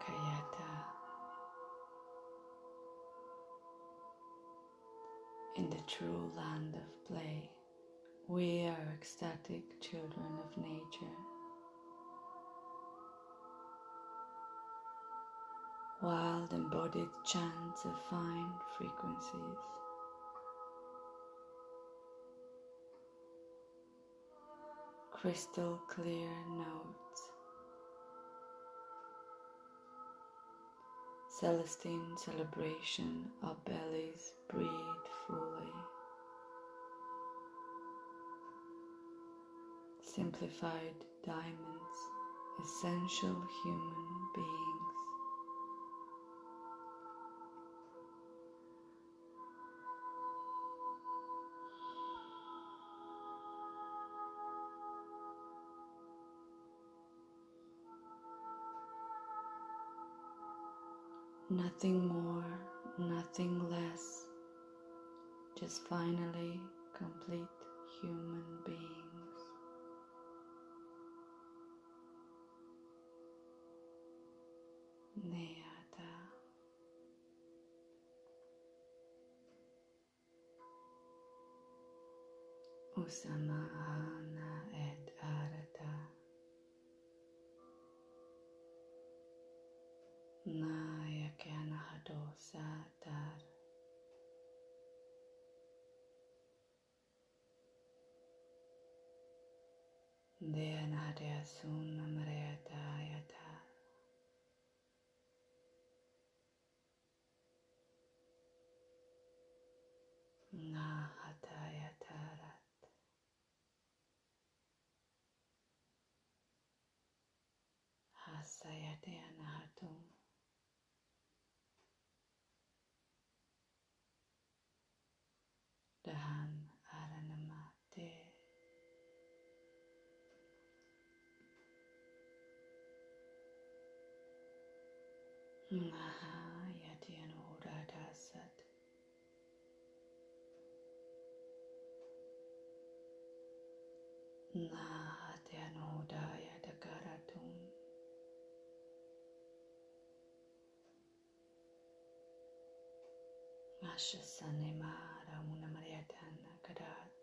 Kayata. In the true land of play, we are ecstatic children of nature. Wild embodied chants of fine frequencies. Crystal clear notes. Celestine celebration, our bellies breathe fully. Simplified diamonds, essential human beings. Nothing more, nothing less. Just finally complete human beings. Neata. Usama Deanadya sum amrayata yata. Nahata yatarat. Hasayate anahatum. Dahan. Maha Yatiano Radasat. Nahatiano Daya Dakaratum. Asha Sanema Ramuna Mariatana Kadat.